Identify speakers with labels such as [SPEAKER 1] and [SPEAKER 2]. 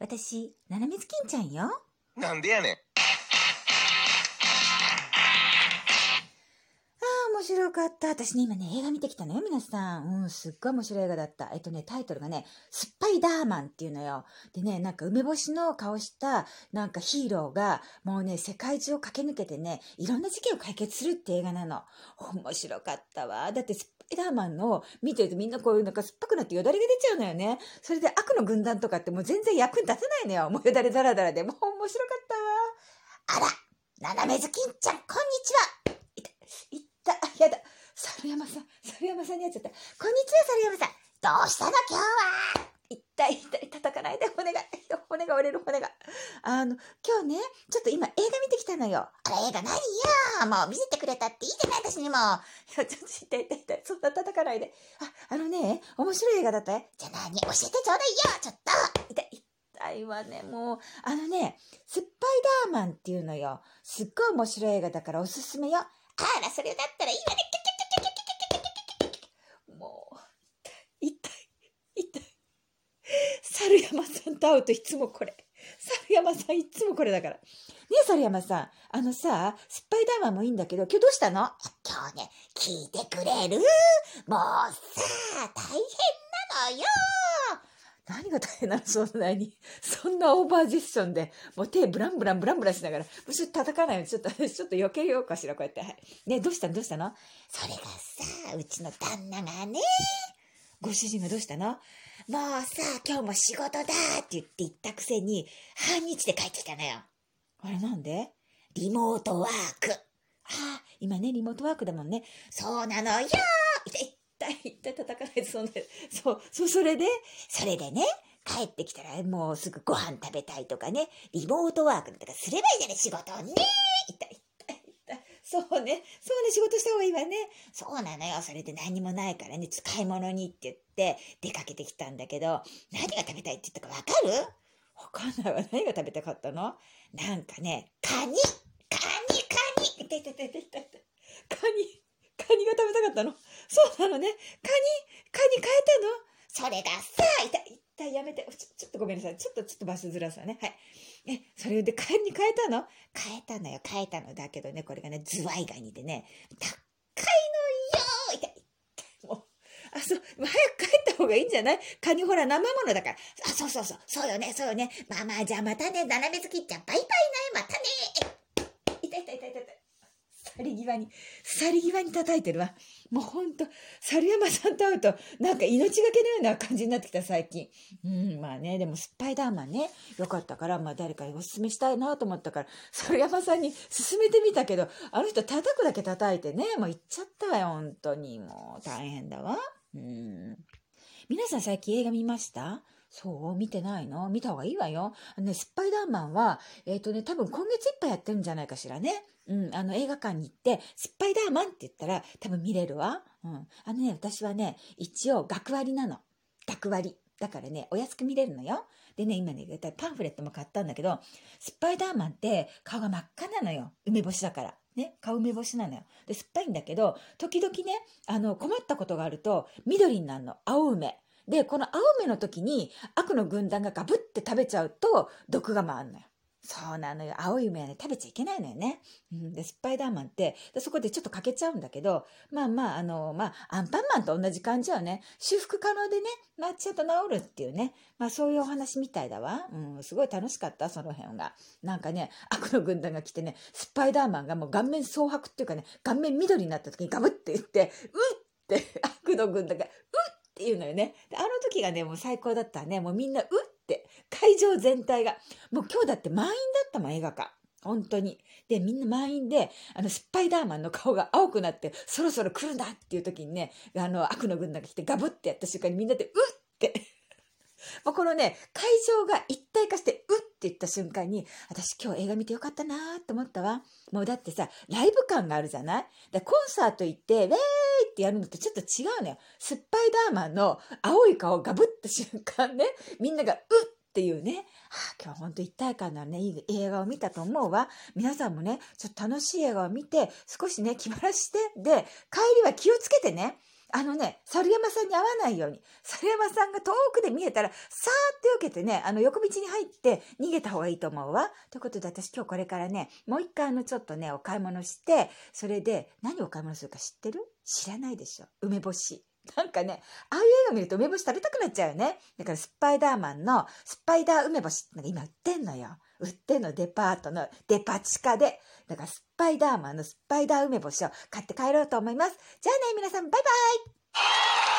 [SPEAKER 1] 私、ななみずきんちゃんよ。あ
[SPEAKER 2] なんでやねん。
[SPEAKER 1] あ、面白かった。私ね、今ね、映画見てきたのよ、皆さん。うん、すっごい面白い映画だった。えっとね、タイトルがね、スッパイダーマンっていうのよ。でね、なんか梅干しの顔した、なんかヒーローが、もうね、世界中を駆け抜けてね、いろんな事件を解決するって映画なの。面白かったわ。だって、スパイダーマンの見てるとみんなこういうなんか酸っぱくなってよだれが出ちゃうのよね。それで悪の軍団とかってもう全然役に立たないのよ。もうよだれだらだらで。もう面白かったわ。あら、ななめずきんちゃん、こんにちは。いた、いた、あ、やだ。猿山さん、猿山さんに会っちゃった。こんにちは、猿山さん。どうしたの今日は。痛い痛い、叩かないで、骨が、骨が折れる骨が。あの、今日ね、ちょっと今映画見てきたのよ。あら、映画何よ。もう見せてくれたっていいじゃない、私にも。いや、ちょっと痛い痛い痛い。そんな叩かないで。あ、あのね、面白い映画だった？よ。じゃあ何？教えてちょうだいよ、ちょっと。痛い、痛いわね、もう。あのね、スッパイダーマンっていうのよ。すっごい面白い映画だからおすすめよ。あら、それだったらいいわね。山さんと会うといつもこれ。猿山さんいつもこれだから。ねえ、猿山さん。あのさ、スッパイダーマンもいいんだけど、今日どうしたの？今日ね、聞いてくれる？もうさ、大変なのよ何が大変なの？そんなに。そんなオーバージェスションで、もう手ブランブランブランブランしながら、もうちょっと叩かないように、ちょっと、ちょっと避けようかしら、こうやって。はい。ねどうしたの？どうしたの？それがさ、うちの旦那がね、ご主人がどうしたの？もうさ、今日も仕事だって言って言ったくせに、半日で帰ってきたのよ。あれなんで？リモートワーク。ああ、今ね、リモートワークだもんね。そうなのよ痛い、痛い、痛い、叩かないで、そんな、そう、そう、それで、それでね、帰ってきたらもうすぐご飯食べたいとかね、リモートワークとかすればいいじゃない、仕事をね。痛い、痛い、痛い。そうね、そうね、仕事した方がいいわね。そうなのよ、それで何もないからね、ちょっと買い物にって言って出かけてきたんだけど、何が食べたいって言ったかわかるわかんないわ。何が食べたかったのなんかね、カニカニカニい痛い痛い痛い痛いカニ、カニが食べたかったのそうなのね。カニ、カニ変えたのそれがさ、い、痛い、やめて。ちょ、ちょっとごめんなさい。ちょっと、ちょっと場所ずらすわね。はい。え、それでカニ変えたの変えたのよ、変えたの。だけどね、これがね、ズワイガニでね、高いのよ痛い、痛い。もう。あ、そう、早く帰った方がいいんじゃない？カニほら生ものだから。あ、そうそうそう。そうよね、そうよね。まあまあ、じゃあまたね、斜め好きっちゃ。バイバイね、またね。痛い痛い痛い痛い痛い。去り際に、去り際に叩いてるわ。もうほんと、猿山さんと会うと、なんか命がけのような感じになってきた最近。うん、まあね、でもスパイダーマンね、よかったから、まあ誰かにおすすめしたいなと思ったから、猿山さんに勧めてみたけど、あの人叩くだけ叩いてね、もう行っちゃったわよ、本当に。もう大変だわ。うん。皆さん最近映画見ました？そう見てないの？見た方がいいわよ。あのね、スパイダーマンは、えっ、とね、多分今月いっぱいやってるんじゃないかしらね。うん、あの映画館に行って、スパイダーマンって言ったら多分見れるわ。うん。あのね、私はね、一応学割なの。学割。だからね、お安く見れるのよ。でね、今ね、パンフレットも買ったんだけど、スパイダーマンって顔が真っ赤なのよ。梅干しだから。ね、顔梅干しなのよ。で、酸っぱいんだけど、時々ね、あの、困ったことがあると、緑になるの。青梅。で、この青梅の時に悪の軍団がガブって食べちゃうと毒が回るのよ。そうなのよ。青い梅はね、食べちゃいけないのよね。うん、で、スパイダーマンって、でそこでちょっと欠けちゃうんだけど、まあまあ、あの、まあ、アンパンマンと同じ感じはね、修復可能でね、まあ、ちゃんと治るっていうね、まあそういうお話みたいだわ。うん、すごい楽しかった、その辺が。なんかね、悪の軍団が来てね、スパイダーマンがもう顔面蒼白っていうかね、顔面緑になった時にガブって言って、うっって悪の軍団が、うっっていうのよね。であの時がね、もう最高だったね。もうみんな、うっ、会場全体が。もう今日だって満員だったもん、映画館。本当に。で、みんな満員で、あの、スパイダーマンの顔が青くなって、そろそろ来るんだっていう時にね、あの、悪の軍団が来てガブってやった瞬間にみんなで、うっって。もうこのね、会場が一体化して、うっって言った瞬間に、私今日映画見てよかったなーって思ったわ。もうだってさ、ライブ感があるじゃない？でコンサート行って、ウェーってやるのとちょっと違うのよ。スパイダーマンの青い顔をガブった瞬間ね、みんなが、うっっていうね、はあ、今日は本当一体感のあるね、いい映画を見たと思うわ。皆さんもね、ちょっと楽しい映画を見て、少しね、気晴らして、で、帰りは気をつけてね。あのね、猿山さんに会わないように、猿山さんが遠くで見えたら、さーって避けてね、あの横道に入って逃げた方がいいと思うわ。ということで私今日これからね、もう一回あのちょっとね、お買い物して、それで何をお買い物するか知ってる？知らないでしょ。梅干し。なんかね、ああいう映画見ると梅干し食べたくなっちゃうよね。だからスパイダーマンのスパイダー梅干しなんか今売ってんのよ。売ってんのデパートのデパ地下で。だからスパイダーマンのスパイダー梅干しを買って帰ろうと思います。じゃあね、皆さんバイバイ